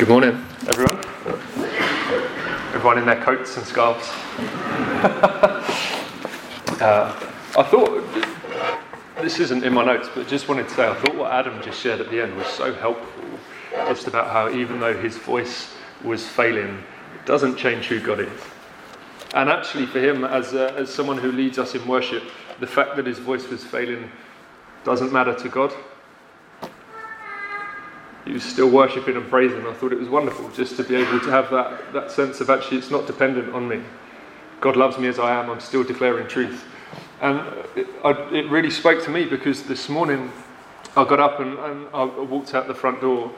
Good morning, everyone. Everyone in their coats and scarves. uh, I thought, this isn't in my notes, but just wanted to say, I thought what Adam just shared at the end was so helpful, just about how even though his voice was failing, it doesn't change who God is. And actually, for him, as, uh, as someone who leads us in worship, the fact that his voice was failing doesn't matter to God. He was still worshipping and praising. I thought it was wonderful just to be able to have that, that sense of actually it's not dependent on me. God loves me as I am, I'm still declaring truth. And it, I, it really spoke to me because this morning I got up and, and I walked out the front door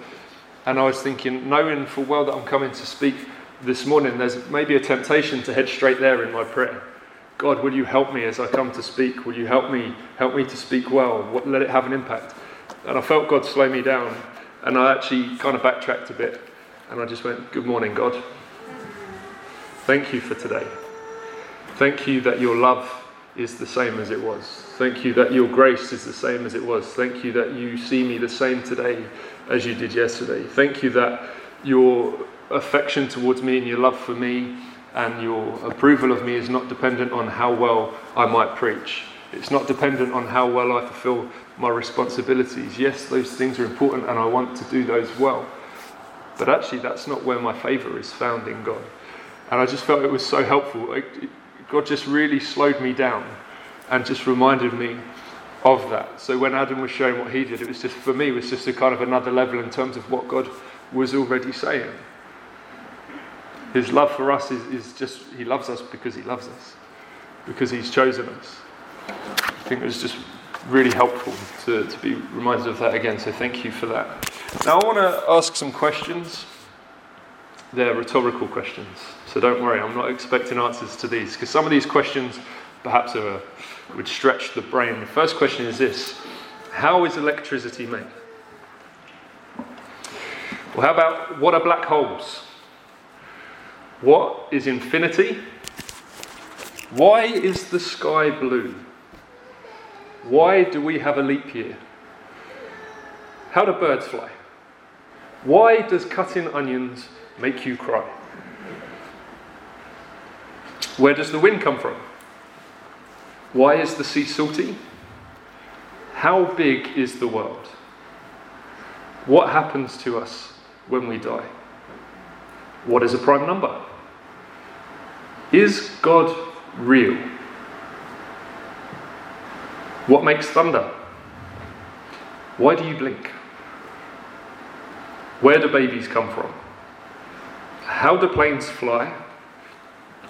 and I was thinking, knowing full well that I'm coming to speak this morning, there's maybe a temptation to head straight there in my prayer. God, will you help me as I come to speak? Will you help me, help me to speak well? Let it have an impact. And I felt God slow me down and I actually kind of backtracked a bit and I just went, Good morning, God. Thank you for today. Thank you that your love is the same as it was. Thank you that your grace is the same as it was. Thank you that you see me the same today as you did yesterday. Thank you that your affection towards me and your love for me and your approval of me is not dependent on how well I might preach. It's not dependent on how well I fulfill my responsibilities. Yes, those things are important and I want to do those well. But actually, that's not where my favour is found in God. And I just felt it was so helpful. God just really slowed me down and just reminded me of that. So when Adam was showing what he did, it was just, for me, it was just a kind of another level in terms of what God was already saying. His love for us is, is just, he loves us because he loves us, because he's chosen us. I think it was just really helpful to, to be reminded of that again, so thank you for that. Now, I want to ask some questions. They're rhetorical questions, so don't worry, I'm not expecting answers to these, because some of these questions perhaps are, would stretch the brain. The first question is this How is electricity made? Well, how about what are black holes? What is infinity? Why is the sky blue? Why do we have a leap year? How do birds fly? Why does cutting onions make you cry? Where does the wind come from? Why is the sea salty? How big is the world? What happens to us when we die? What is a prime number? Is God real? What makes thunder? Why do you blink? Where do babies come from? How do planes fly?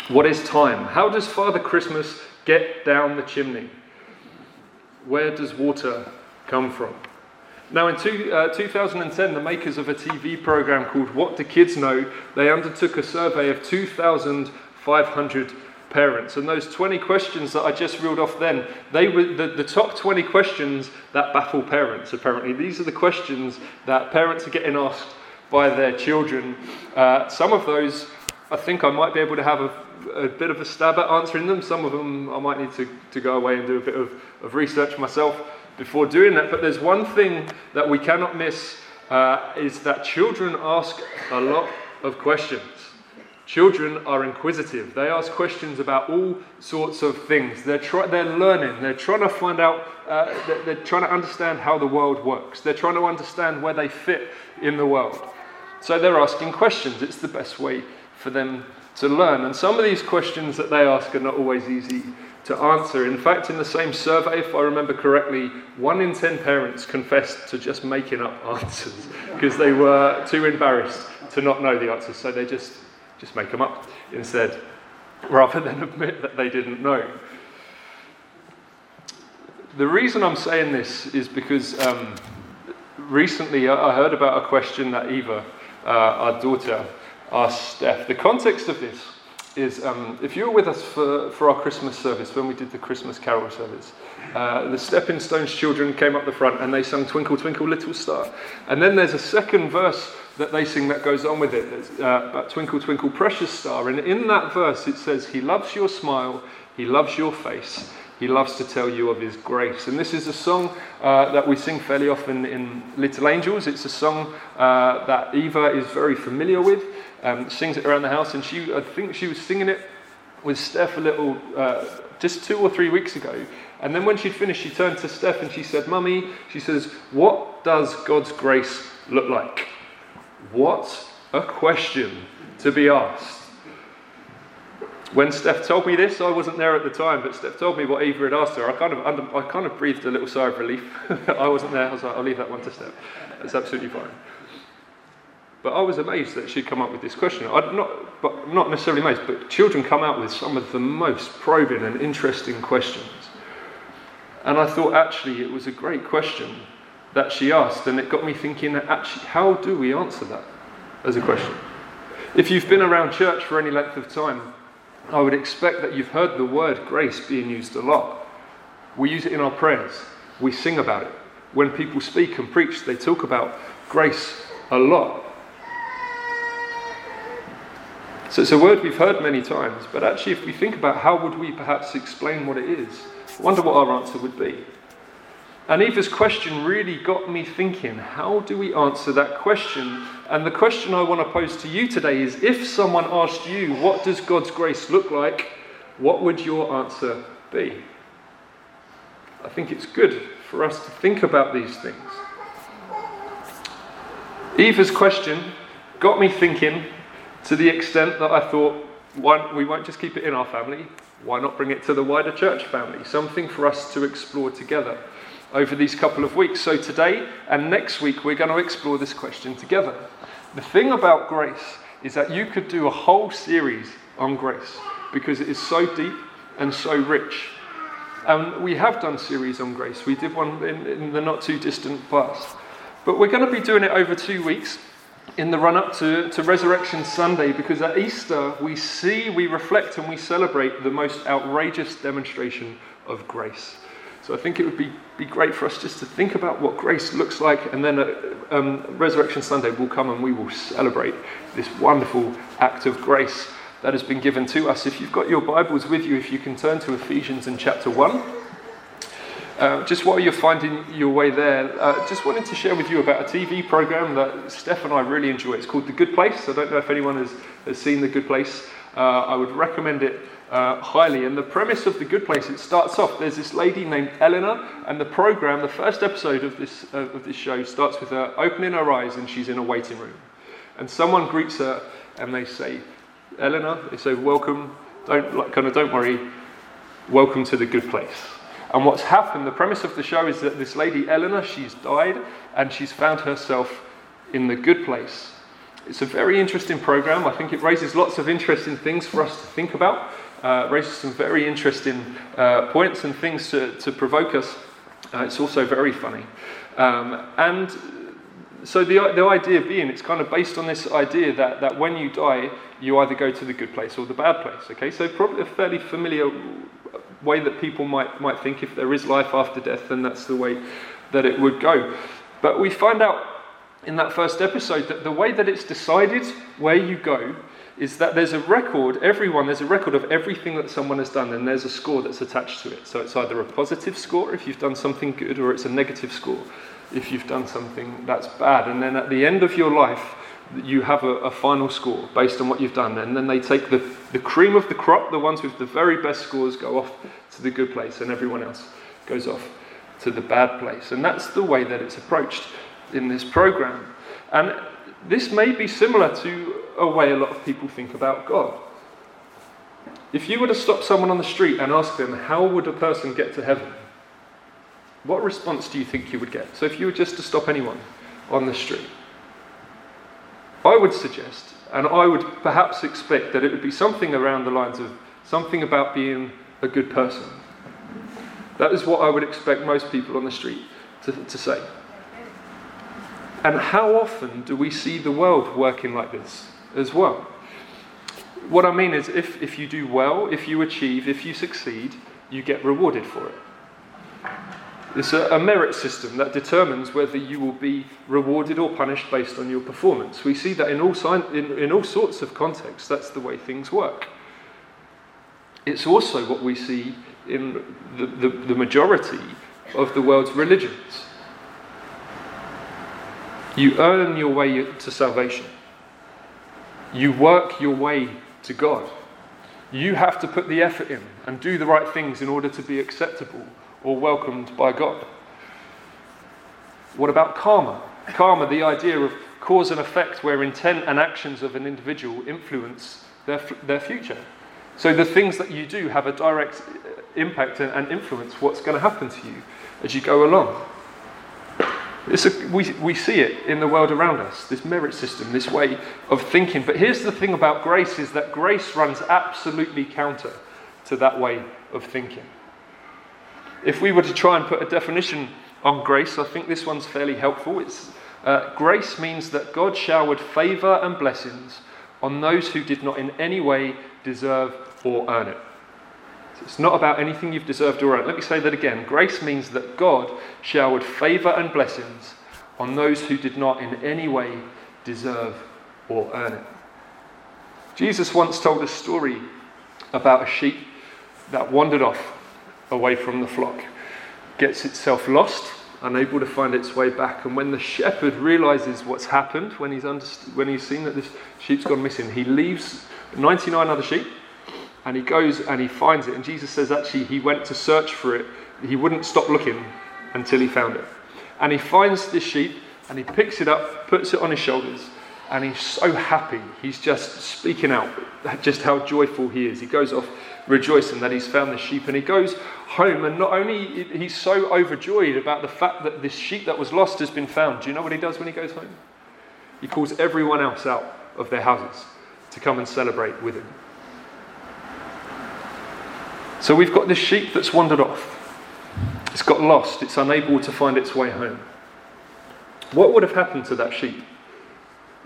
What is time? How does Father Christmas get down the chimney? Where does water come from? Now, in two, uh, 2010, the makers of a TV program called What Do Kids Know? They undertook a survey of 2,500 parents. And those 20 questions that I just reeled off then, they were the, the top 20 questions that baffle parents, apparently. These are the questions that parents are getting asked by their children. Uh, some of those, I think I might be able to have a, a, bit of a stab at answering them. Some of them I might need to, to go away and do a bit of, of research myself before doing that. But there's one thing that we cannot miss uh, is that children ask a lot of questions. Children are inquisitive. They ask questions about all sorts of things. They're, try- they're learning. They're trying to find out, uh, they're, they're trying to understand how the world works. They're trying to understand where they fit in the world. So they're asking questions. It's the best way for them to learn. And some of these questions that they ask are not always easy to answer. In fact, in the same survey, if I remember correctly, one in ten parents confessed to just making up answers because they were too embarrassed to not know the answers. So they just just make them up instead, rather than admit that they didn't know. The reason I'm saying this is because um, recently I heard about a question that Eva, uh, our daughter, asked Steph. The context of this is um, if you were with us for, for our Christmas service, when we did the Christmas carol service, uh, the Stepping Stones children came up the front and they sung Twinkle, Twinkle, Little Star. And then there's a second verse that they sing that goes on with it. Uh, Twinkle, Twinkle, Precious Star. And in that verse, it says, He loves your smile, He loves your face, He loves to tell you of His grace. And this is a song uh, that we sing fairly often in Little Angels. It's a song uh, that Eva is very familiar with, um, sings it around the house, and she, I think she was singing it with Steph a little, uh, just two or three weeks ago. And then when she'd finished, she turned to Steph and she said, Mummy, she says, What does God's grace look like? What a question to be asked. When Steph told me this, I wasn't there at the time, but Steph told me what Eva had asked her. I kind of, under, I kind of breathed a little sigh of relief. I wasn't there. I was like, I'll leave that one to Steph. That's absolutely fine. But I was amazed that she'd come up with this question. I'd not, but not necessarily amazed, but children come out with some of the most probing and interesting questions. And I thought actually it was a great question that she asked, and it got me thinking actually, how do we answer that as a question? If you've been around church for any length of time, I would expect that you've heard the word grace being used a lot. We use it in our prayers, we sing about it. When people speak and preach, they talk about grace a lot. So it's a word we've heard many times, but actually, if we think about how would we perhaps explain what it is, I wonder what our answer would be. And Eva's question really got me thinking how do we answer that question? And the question I want to pose to you today is if someone asked you, what does God's grace look like? What would your answer be? I think it's good for us to think about these things. Eva's question got me thinking to the extent that I thought, why, we won't just keep it in our family, why not bring it to the wider church family? Something for us to explore together over these couple of weeks. So today and next week, we're going to explore this question together. The thing about grace is that you could do a whole series on grace because it is so deep and so rich. And we have done series on grace. We did one in, in the not too distant past. But we're going to be doing it over two weeks in the run up to, to Resurrection Sunday because at Easter we see, we reflect, and we celebrate the most outrageous demonstration of grace. So I think it would be, be great for us just to think about what grace looks like, and then at um, Resurrection Sunday we'll come and we will celebrate this wonderful act of grace that has been given to us. If you've got your Bibles with you, if you can turn to Ephesians in chapter 1. Uh, just while you're finding your way there, uh, just wanted to share with you about a TV program that Steph and I really enjoy. It's called The Good Place. I don't know if anyone has, has seen The Good Place. Uh, I would recommend it uh, highly. And the premise of The Good Place, it starts off, there's this lady named Eleanor, and the program, the first episode of this, uh, of this show starts with her opening her eyes and she's in a waiting room. And someone greets her and they say, Eleanor, they say, welcome, don't, like, kind of, don't worry, welcome to the good place. And what's happened, the premise of the show is that this lady, Eleanor, she's died and she's found herself in the good place. It's a very interesting program. I think it raises lots of interesting things for us to think about uh, raises some very interesting uh, points and things to, to provoke us. Uh, it's also very funny. Um, and so the, the idea being, it's kind of based on this idea that, that when you die, you either go to the good place or the bad place. Okay, so probably a fairly familiar way that people might, might think if there is life after death, then that's the way that it would go. But we find out in that first episode that the way that it's decided where you go is that there's a record, everyone, there's a record of everything that someone has done, and there's a score that's attached to it. So it's either a positive score if you've done something good, or it's a negative score if you've done something that's bad. And then at the end of your life, you have a, a final score based on what you've done. And then they take the, the cream of the crop, the ones with the very best scores go off to the good place, and everyone else goes off to the bad place. And that's the way that it's approached in this program. And this may be similar to a way a lot of people think about God. If you were to stop someone on the street and ask them, How would a person get to heaven? What response do you think you would get? So, if you were just to stop anyone on the street, I would suggest, and I would perhaps expect that it would be something around the lines of something about being a good person. That is what I would expect most people on the street to, to say. And how often do we see the world working like this as well? What I mean is, if, if you do well, if you achieve, if you succeed, you get rewarded for it. It's a, a, merit system that determines whether you will be rewarded or punished based on your performance. We see that in all, in, in all sorts of contexts, that's the way things work. It's also what we see in the, the, the majority of the world's religions. You earn your way to salvation. You work your way to God. You have to put the effort in and do the right things in order to be acceptable or welcomed by God. What about karma? Karma, the idea of cause and effect, where intent and actions of an individual influence their, their future. So the things that you do have a direct uh, impact and influence what's going to happen to you as you go along. A, we, we see it in the world around us, this merit system, this way of thinking. But here's the thing about grace is that grace runs absolutely counter to that way of thinking. If we were to try and put a definition on grace, I think this one's fairly helpful. It's, uh, grace means that God showered favour and blessings on those who did not in any way deserve or earn it. It's not about anything you've deserved or earned. Let me say that again. Grace means that God showered favour and blessings on those who did not in any way deserve or earn it. Jesus once told a story about a sheep that wandered off away from the flock, gets itself lost, unable to find its way back. And when the shepherd realizes what's happened, when he's, underst- when he's seen that this sheep's gone missing, he leaves 99 other sheep and he goes and he finds it. And Jesus says actually he went to search for it. He wouldn't stop looking until he found it. And he finds this sheep and he picks it up, puts it on his shoulders, and he's so happy. He's just speaking out just how joyful he is. He goes off rejoicing that he's found the sheep and he goes home and not only he's so overjoyed about the fact that this sheep that was lost has been found. Do you know what he does when he goes home? He calls everyone else out of their houses to come and celebrate with him. So we've got this sheep that's wandered off. It's got lost. It's unable to find its way home. What would have happened to that sheep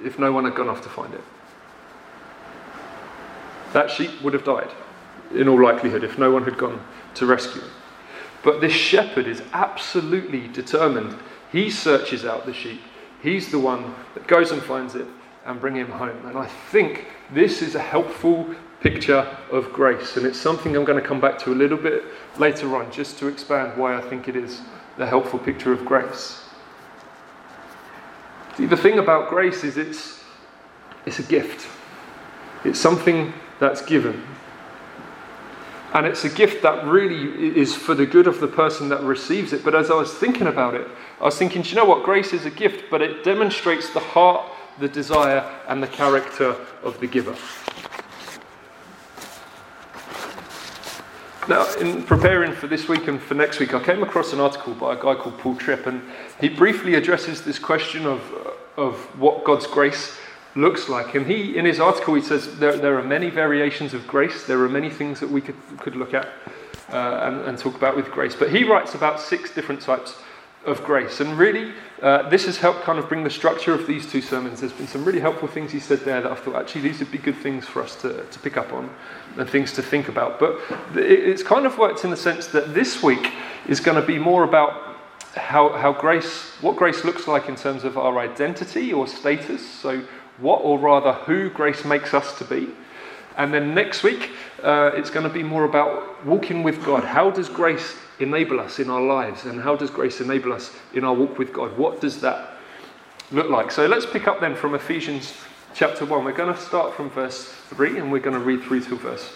if no one had gone off to find it? That sheep would have died, in all likelihood, if no one had gone to rescue it. But this shepherd is absolutely determined. He searches out the sheep. He's the one that goes and finds it and bring him home. And I think this is a helpful picture of grace. And it's something I'm going to come back to a little bit later on, just to expand why I think it is the helpful picture of grace. See, the thing about grace is it's, it's a gift, it's something that's given. And it's a gift that really is for the good of the person that receives it. But as I was thinking about it, I was thinking, do you know what? Grace is a gift, but it demonstrates the heart, the desire, and the character of the giver. Now, in preparing for this week and for next week, I came across an article by a guy called Paul Tripp, and he briefly addresses this question of, of what God's grace looks like. And he, in his article, he says there, there are many variations of grace, there are many things that we could, could look at uh, and, and talk about with grace. But he writes about six different types of grace. And really, uh, this has helped kind of bring the structure of these two sermons. There's been some really helpful things he said there that I thought actually these would be good things for us to, to pick up on and things to think about. But it's kind of worked in the sense that this week is going to be more about how, how grace, what grace looks like in terms of our identity or status. So, what or rather who grace makes us to be. And then next week, uh, it's going to be more about walking with God. How does grace enable us in our lives? And how does grace enable us in our walk with God? What does that look like? So let's pick up then from Ephesians chapter 1. We're going to start from verse 3 and we're going to read through to verse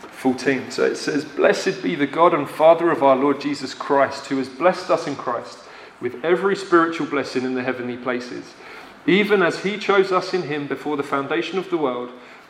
14. So it says, Blessed be the God and Father of our Lord Jesus Christ, who has blessed us in Christ with every spiritual blessing in the heavenly places, even as he chose us in him before the foundation of the world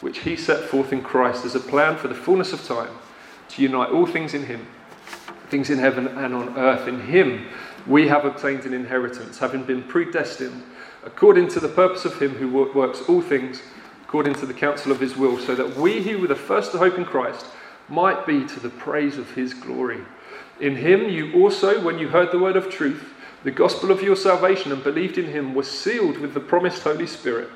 which he set forth in Christ as a plan for the fullness of time to unite all things in him, things in heaven and on earth. In him we have obtained an inheritance, having been predestined according to the purpose of him who works all things according to the counsel of his will, so that we who were the first to hope in Christ might be to the praise of his glory. In him you also, when you heard the word of truth, the gospel of your salvation, and believed in him, were sealed with the promised Holy Spirit,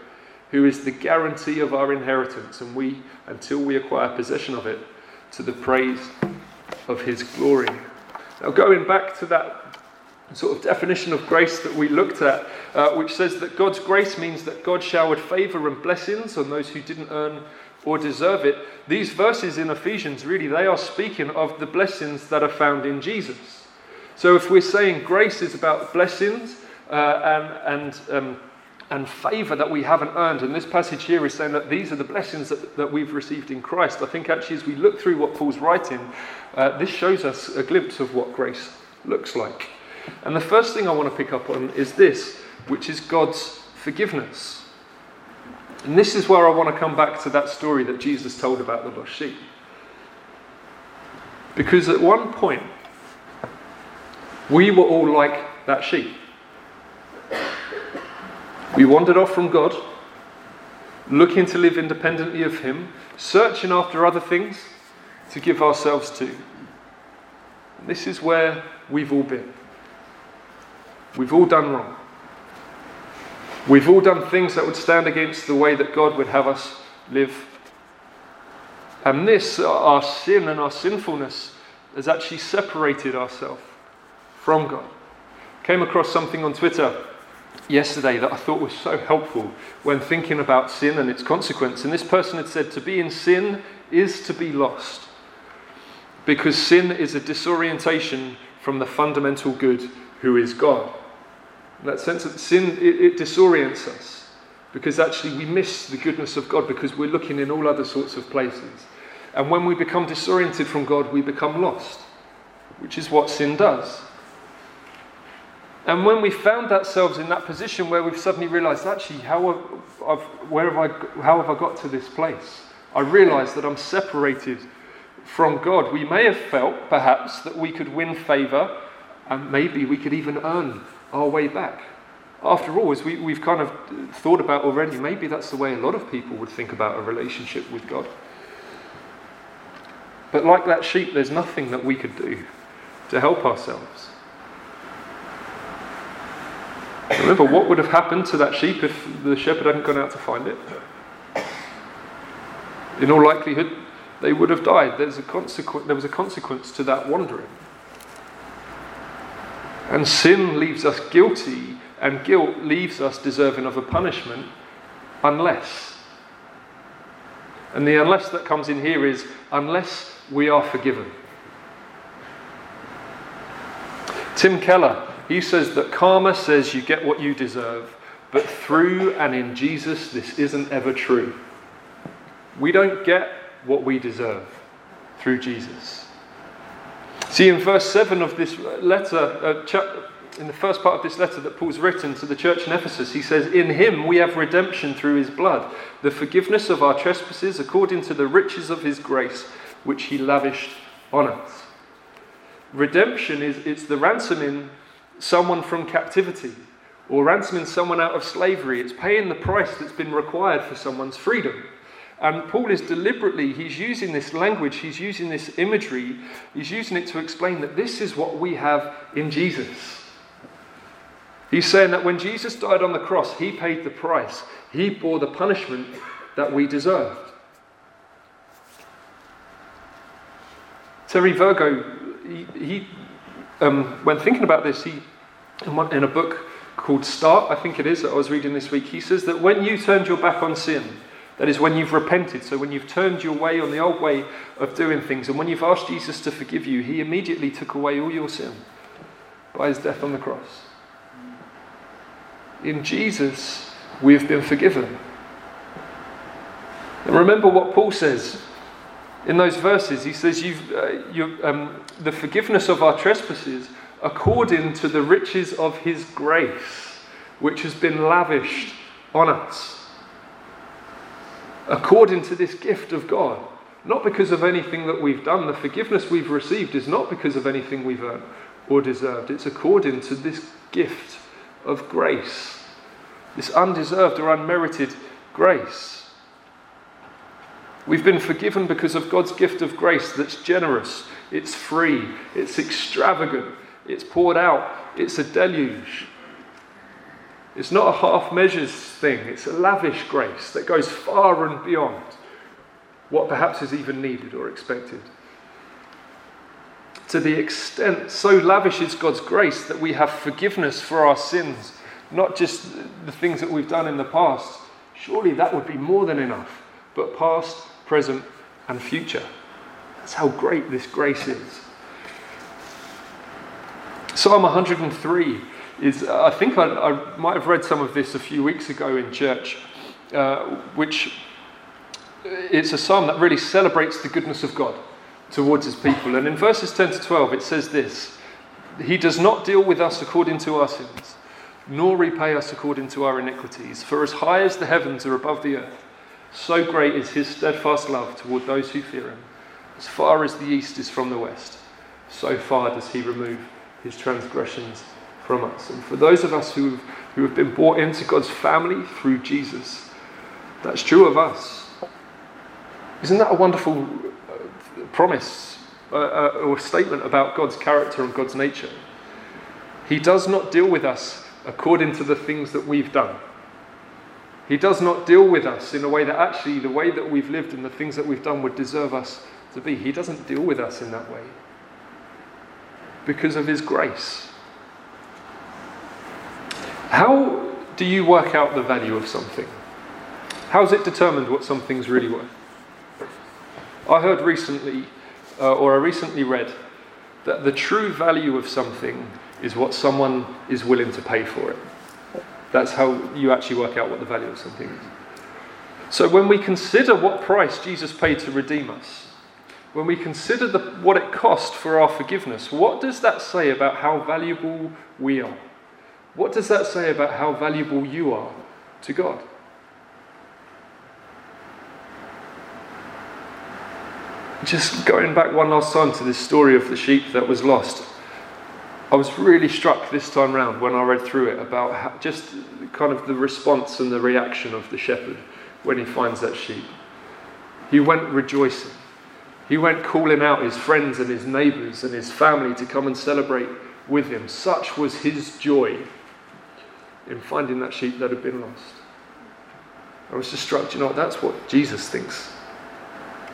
who is the guarantee of our inheritance, and we, until we acquire possession of it, to the praise of his glory. Now, going back to that sort of definition of grace that we looked at, uh, which says that God's grace means that God showered favour and blessings on those who didn't earn or deserve it. These verses in Ephesians really they are speaking of the blessings that are found in Jesus. So if we're saying grace is about blessings uh, and and um, and favour that we haven't earned, and this passage here is saying that these are the blessings that, that we've received in Christ. I think actually as we look through what Paul's writing, uh, this shows us a glimpse of what grace looks like. And the first thing I want to pick up on is this, which is God's forgiveness. And this is where I want to come back to that story that Jesus told about the lost sheep. Because at one point, we were all like that sheep. We wandered off from God, looking to live independently of Him, searching after other things to give ourselves to. This is where we've all been. We've all done wrong. We've all done things that would stand against the way that God would have us live. And this, our sin and our sinfulness, has actually separated ourselves from God. Came across something on Twitter yesterday that I thought was so helpful when thinking about sin and its consequence. And this person had said, To be in sin is to be lost. Because sin is a disorientation from the fundamental good who is God. In that sense that sin, it, it disorients us because actually we miss the goodness of God because we're looking in all other sorts of places. And when we become disoriented from God, we become lost, which is what sin does. And when we found ourselves in that position where we've suddenly realized, actually, how have, I've, where have I, how have I got to this place? I realize that I'm separated from God. We may have felt, perhaps, that we could win favor and maybe we could even earn our way back. After all, as we, we've kind of thought about already, maybe that's the way a lot of people would think about a relationship with God. But like that sheep, there's nothing that we could do to help ourselves. Remember, what would have happened to that sheep if the shepherd hadn't gone out to find it? In all likelihood, they would have died. There's a there was a consequence to that wandering. And sin leaves us guilty, and guilt leaves us deserving of a punishment unless. And the unless that comes in here is unless we are forgiven. Tim Keller, he says that karma says you get what you deserve, but through and in Jesus, this isn't ever true. We don't get what we deserve through Jesus. See, in verse 7 of this letter, uh, in the first part of this letter that Paul's written to the church in Ephesus, he says, In him we have redemption through his blood, the forgiveness of our trespasses according to the riches of his grace, which he lavished on us. Redemption is it's the ransoming someone from captivity or ransoming someone out of slavery. It's paying the price that's been required for someone's freedom. And Paul is deliberately, he's using this language, he's using this imagery, he's using it to explain that this is what we have in Jesus. He's saying that when Jesus died on the cross, he paid the price, he bore the punishment that we deserved. Terry Virgo, he, he um, when thinking about this, he, in a book called Start, I think it is, that I was reading this week, he says that when you turned your back on sin, that is when you've repented, so when you've turned your way on the old way of doing things, and when you've asked Jesus to forgive you, he immediately took away all your sin by his death on the cross. In Jesus, we've been forgiven. And remember what Paul says in those verses. He says, You've, uh, um, the forgiveness of our trespasses according to the riches of his grace, which has been lavished on us according to this gift of God. Not because of anything that we've done. The forgiveness we've received is not because of anything we've earned or deserved. It's according to this gift of grace, this undeserved or unmerited grace. We've been forgiven because of God's gift of grace that's generous, it's free, it's extravagant, it's poured out, it's a deluge. It's not a half measures thing, it's a lavish grace that goes far and beyond what perhaps is even needed or expected. To the extent, so lavish is God's grace that we have forgiveness for our sins, not just the things that we've done in the past. Surely that would be more than enough, but past, present, and future. That's how great this grace is. Psalm 103 is, I think I, I might have read some of this a few weeks ago in church, uh, which it's a psalm that really celebrates the goodness of God towards his people. And in verses 10 to 12, it says this He does not deal with us according to our sins, nor repay us according to our iniquities. For as high as the heavens are above the earth, so great is his steadfast love toward those who fear him. As far as the east is from the west, so far does he remove his transgressions from us. And for those of us who, who have been brought into God's family through Jesus, that's true of us. Isn't that a wonderful uh, promise uh, uh, or statement about God's character and God's nature? He does not deal with us according to the things that we've done. He does not deal with us in a way that actually the way that we've lived and the things that we've done would deserve us to be. He doesn't deal with us in that way because of His grace. How do you work out the value of something? How is it determined what something's really worth? I heard recently, uh, or I recently read, that the true value of something is what someone is willing to pay for it. That's how you actually work out what the value of something is. So when we consider what price Jesus paid to redeem us, when we consider the, what it cost for our forgiveness, what does that say about how valuable we are? What does that say about how valuable you are to God? Just going back one last time to this story of the sheep that was lost. I was really struck this time round when I read through it about how, just kind of the response and the reaction of the shepherd when he finds that sheep. He went rejoicing. He went calling out his friends and his neighbours and his family to come and celebrate with him. Such was his joy in finding that sheep that had been lost. I was just struck, you know? That's what Jesus thinks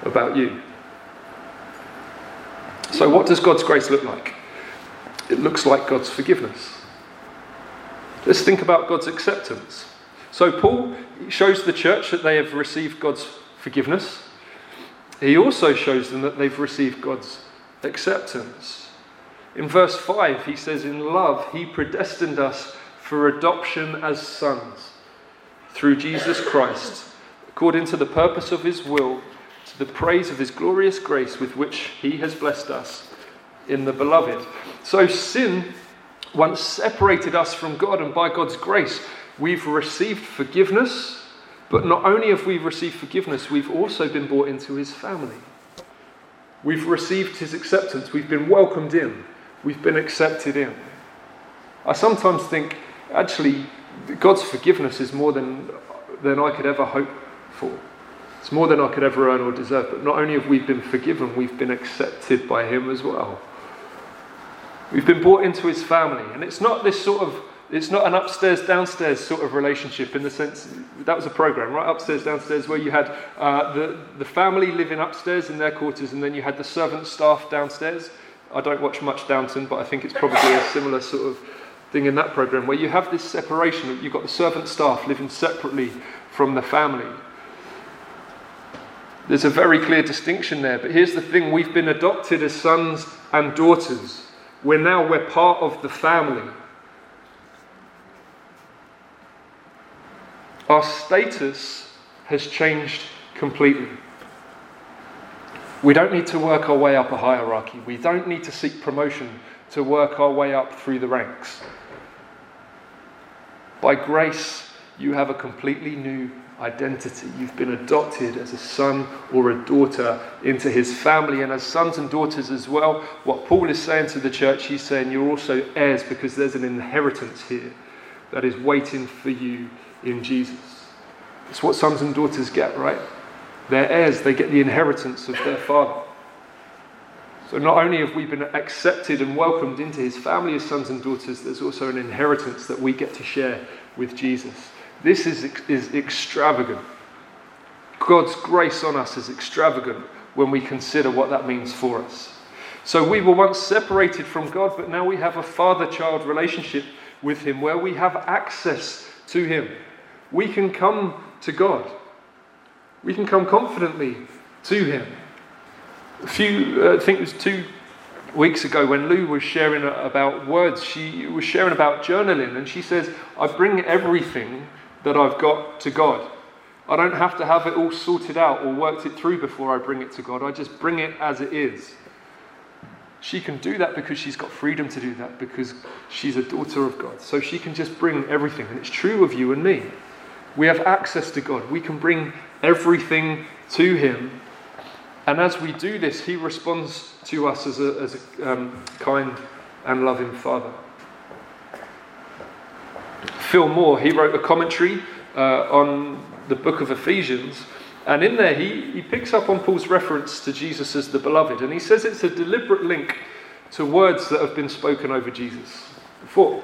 about you. So, what does God's grace look like? It looks like God's forgiveness. Let's think about God's acceptance. So, Paul shows the church that they have received God's forgiveness. He also shows them that they've received God's acceptance. In verse 5, he says, In love, he predestined us for adoption as sons through Jesus Christ, according to the purpose of his will, to the praise of his glorious grace with which he has blessed us in the beloved. So, sin once separated us from God, and by God's grace, we've received forgiveness. But not only have we received forgiveness, we've also been brought into his family. We've received his acceptance. We've been welcomed in. We've been accepted in. I sometimes think, actually, God's forgiveness is more than, than I could ever hope for. It's more than I could ever earn or deserve. But not only have we been forgiven, we've been accepted by him as well. We've been brought into his family. And it's not this sort of, it's not an upstairs, downstairs sort of relationship in the sense, that was a program, right? Upstairs, downstairs, where you had uh, the, the family living upstairs in their quarters and then you had the servant staff downstairs. I don't watch much Downton, but I think it's probably a similar sort of thing in that program where you have this separation. You've got the servant staff living separately from the family. There's a very clear distinction there, but here's the thing we've been adopted as sons and daughters. We're now we're part of the family. Our status has changed completely. We don't need to work our way up a hierarchy. We don't need to seek promotion to work our way up through the ranks. By grace, you have a completely new identity. You've been adopted as a son or a daughter into his family, and as sons and daughters as well. What Paul is saying to the church, he's saying you're also heirs because there's an inheritance here that is waiting for you in Jesus. It's what sons and daughters get, right? They're heirs, they get the inheritance of their father. So not only have we been accepted and welcomed into his family as sons and daughters, there's also an inheritance that we get to share with Jesus. This is, is extravagant. God's grace on us is extravagant when we consider what that means for us. So we were once separated from God, but now we have a father child relationship with Him where we have access to Him. We can come to God, we can come confidently to Him. A few, uh, I think it was two weeks ago when Lou was sharing about words, she was sharing about journaling, and she says, I bring everything that I've got to God. I don't have to have it all sorted out or worked it through before I bring it to God. I just bring it as it is. She can do that because she's got freedom to do that, because she's a daughter of God. So she can just bring everything. And it's true of you and me. We have access to God. We can bring everything to Him. And as we do this, He responds to us as a, as a um, kind and loving Father. Phil Moore, he wrote a commentary uh, on the book of Ephesians. And in there, he, he picks up on Paul's reference to Jesus as the beloved. And he says it's a deliberate link to words that have been spoken over Jesus before.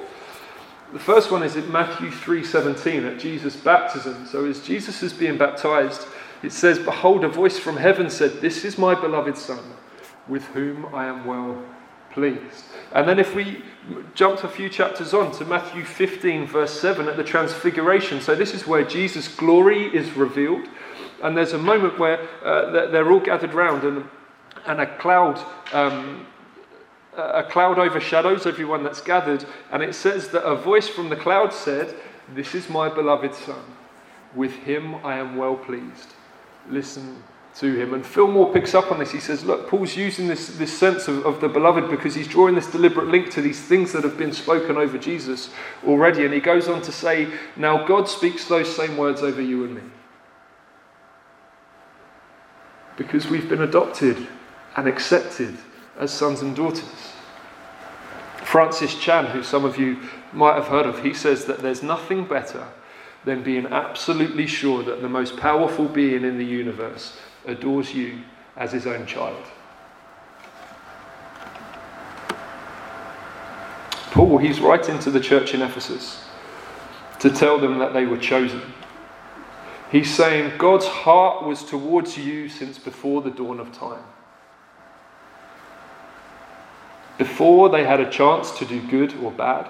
The first one is in Matthew 3:17 at Jesus' baptism. So as Jesus is being baptized, it says, Behold, a voice from heaven said, This is my beloved Son, with whom I am well pleased. And then if we jump a few chapters on to Matthew 15, verse 7 at the Transfiguration. So this is where Jesus' glory is revealed. And there's a moment where uh, they're all gathered round and, and a cloud. Um, a cloud overshadows everyone that's gathered, and it says that a voice from the cloud said, This is my beloved Son. With him I am well pleased. Listen to him. And Phil Moore picks up on this. He says, Look, Paul's using this, this sense of, of the beloved because he's drawing this deliberate link to these things that have been spoken over Jesus already. And he goes on to say, Now God speaks those same words over you and me. Because we've been adopted and accepted as sons and daughters. Francis Chan, who some of you might have heard of, he says that there's nothing better than being absolutely sure that the most powerful being in the universe adores you as his own child. Paul, he's writing to the church in Ephesus to tell them that they were chosen. He's saying God's heart was towards you since before the dawn of time. Before they had a chance to do good or bad,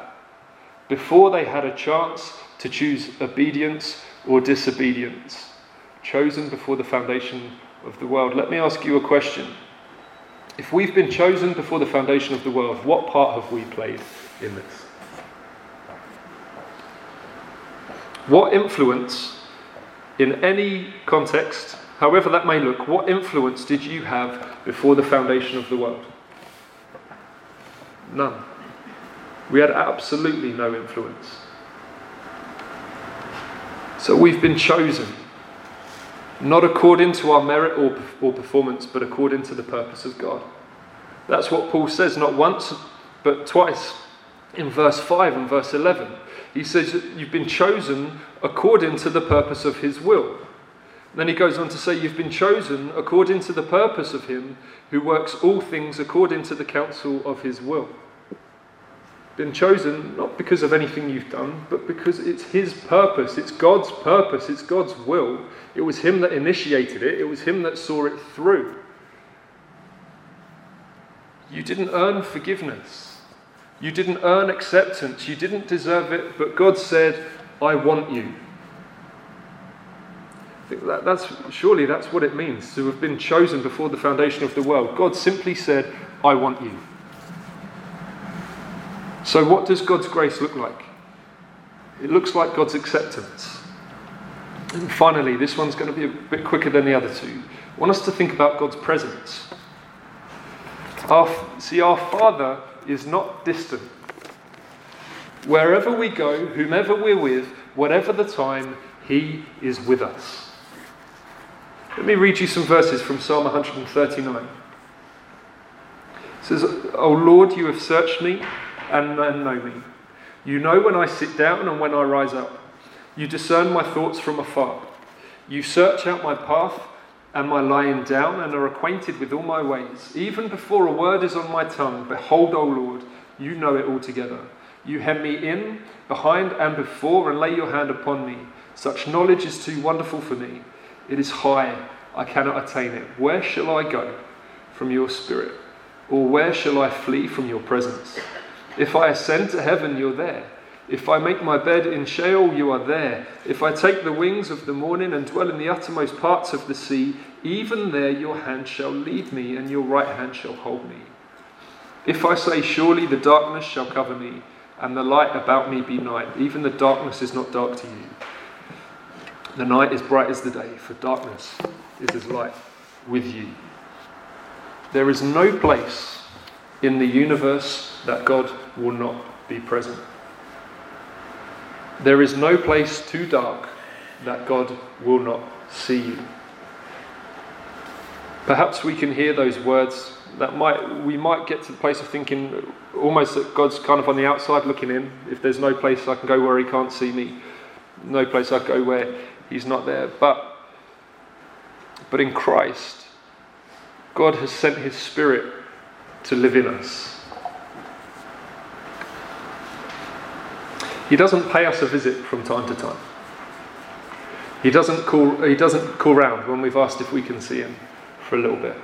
before they had a chance to choose obedience or disobedience, chosen before the foundation of the world. Let me ask you a question. If we've been chosen before the foundation of the world, what part have we played in this? What influence, in any context, however that may look, what influence did you have before the foundation of the world? None. We had absolutely no influence. So we've been chosen not according to our merit or, or performance, but according to the purpose of God. That's what Paul says, not once, but twice in verse 5 and verse 11. He says you've been chosen according to the purpose of his will. Then he goes on to say, You've been chosen according to the purpose of him who works all things according to the counsel of his will been chosen not because of anything you've done, but because it's His purpose. It's God's purpose. It's God's will. It was Him that initiated it, it was Him that saw it through. You didn't earn forgiveness, you didn't earn acceptance, you didn't deserve it, but God said, I want you. That, that's, surely that's what it means to have been chosen before the foundation of the world. God simply said, I want you. So, what does God's grace look like? It looks like God's acceptance. And finally, this one's going to be a bit quicker than the other two. I want us to think about God's presence. Our, see, our Father is not distant. Wherever we go, whomever we're with, whatever the time, He is with us. Let me read you some verses from Psalm 139. It says, O Lord, you have searched me and, know me. You know when I sit down and when I rise up. You discern my thoughts from afar. You search out my path and my lying down, and are acquainted with all my ways. Even before a word is on my tongue, behold, O Lord, you know it altogether. You hem me in, behind, and before, and lay your hand upon me. Such knowledge is too wonderful for me. It is high, I cannot attain it. Where shall I go from your spirit? Or where shall I flee from your presence? If I ascend to heaven, you're there. If I make my bed in Sheol, you are there. If I take the wings of the morning and dwell in the uttermost parts of the sea, even there your hand shall lead me, and your right hand shall hold me. If I say, Surely the darkness shall cover me, and the light about me be night, even the darkness is not dark to you. The night is bright as the day, for darkness is as light with you. There is no place in the universe that God will not be present. There is no place too dark that God will not see you. Perhaps we can hear those words that might we might get to the place of thinking almost that God's kind of on the outside looking in. If there's no place I can go where he can't see me, no place I go where he's not there. But but in Christ, God has sent his spirit to live in us. He doesn't pay us a visit from time to time. He doesn't call, he doesn't call round when we've asked if we can see him for a little bit.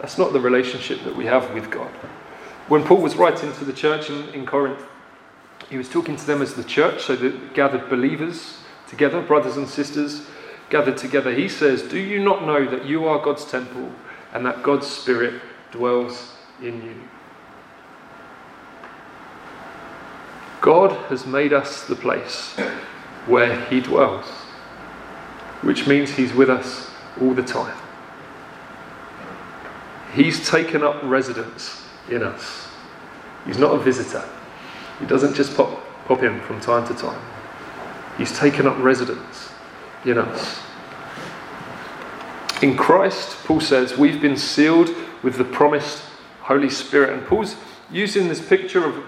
That's not the relationship that we have with God. When Paul was writing to the church in, in Corinth, he was talking to them as the church, so the gathered believers together, brothers and sisters gathered together. He says, Do you not know that you are God's temple and that God's Spirit dwells in you? God has made us the place where He dwells, which means He's with us all the time. He's taken up residence in us. He's not a visitor. He doesn't just pop, pop in from time to time. He's taken up residence in us. In Christ, Paul says, we've been sealed with the promised Holy Spirit. And Paul's using this picture of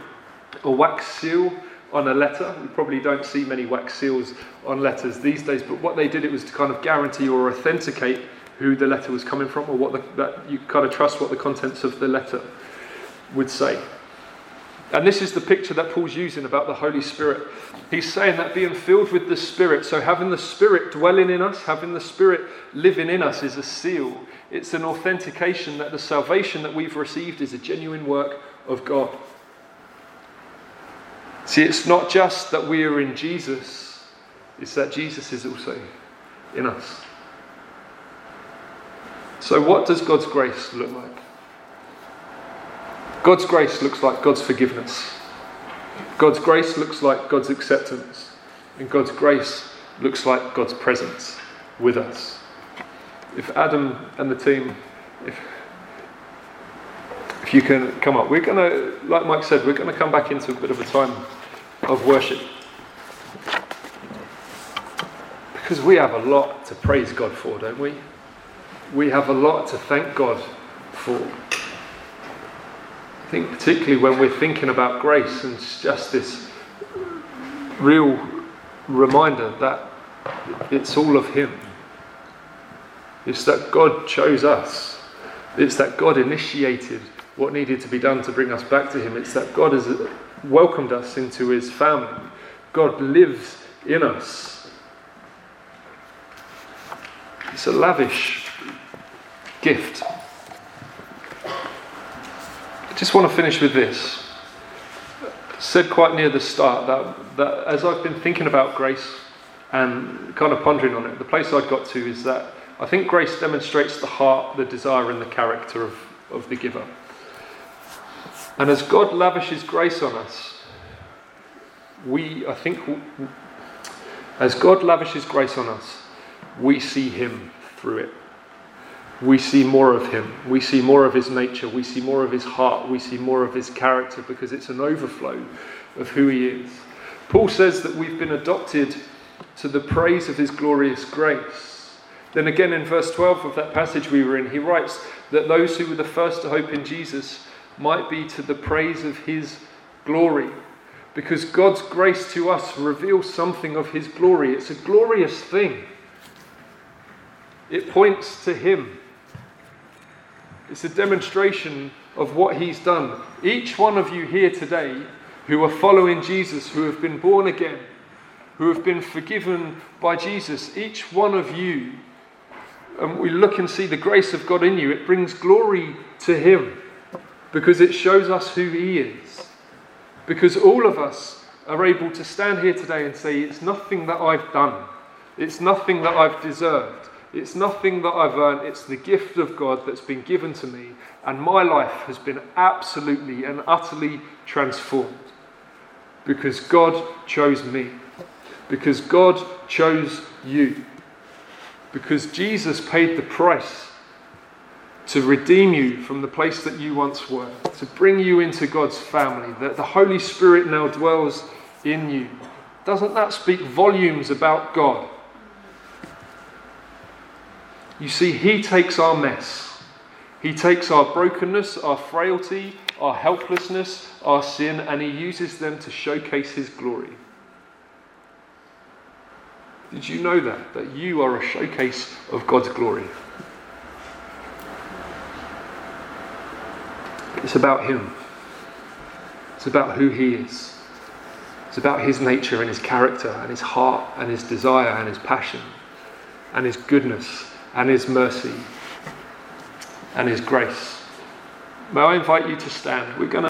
a wax seal on a letter. We probably don't see many wax seals on letters these days, but what they did it was to kind of guarantee or authenticate who the letter was coming from, or what the, that you kind of trust what the contents of the letter would say. And this is the picture that Paul's using about the Holy Spirit. He's saying that being filled with the Spirit, so having the Spirit dwelling in us, having the Spirit living in us, is a seal. It's an authentication that the salvation that we've received is a genuine work of God. See, it's not just that we are in Jesus, it's that Jesus is also in us. So, what does God's grace look like? God's grace looks like God's forgiveness. God's grace looks like God's acceptance. And God's grace looks like God's presence with us. If Adam and the team, if if you can come up. We're going to, like Mike said, we're going to come back into a bit of a time of worship. Because we have a lot to praise God for, don't we? We have a lot to thank God for. I think, particularly when we're thinking about grace and just this real reminder that it's all of Him. It's that God chose us, it's that God initiated what needed to be done to bring us back to Him. It's that God has welcomed us into His family. God lives in us. It's a lavish gift. I just want to finish with this. I said quite near the start that, that as I've been thinking about grace and kind of pondering on it, the place I got to is that I think grace demonstrates the heart, the desire, and the character of, of the giver. And as God lavishes grace on us, we, I think, as God lavishes grace on us, we see Him through it. We see more of Him. We see more of His nature. We see more of His heart. We see more of His character because it's an overflow of who He is. Paul says that we've been adopted to the praise of His glorious grace. Then again, in verse 12 of that passage we were in, he writes that those who were the first to hope in Jesus might be to the praise of His glory. Because God's grace to us reveals something of His glory. It's a glorious thing. It points to Him. It's a demonstration of what He's done. Each one of you here today who are following Jesus, who have been born again, who have been forgiven by Jesus, each one of you, and we look and see the grace of God in you, it brings glory to Him because it shows us who He is. Because all of us are able to stand here today and say, It's nothing that I've done, it's nothing that I've deserved, it's nothing that I've earned, it's the gift of God that's been given to me, and my life has been absolutely and utterly transformed. Because God chose me, because God chose you, because Jesus paid the price to redeem you from the place that you once were, to bring you into God's family, that the Holy Spirit now dwells in you. Doesn't that speak volumes about God? You see, He takes our mess, He takes our brokenness, our frailty, our helplessness, our sin, and He uses them to showcase His glory. Did you know that? That you are a showcase of God's glory. It's about Him. It's about who He is. It's about His nature and His character and His heart and His desire and His passion and His goodness and His mercy and His grace. May I invite you to stand? We're going to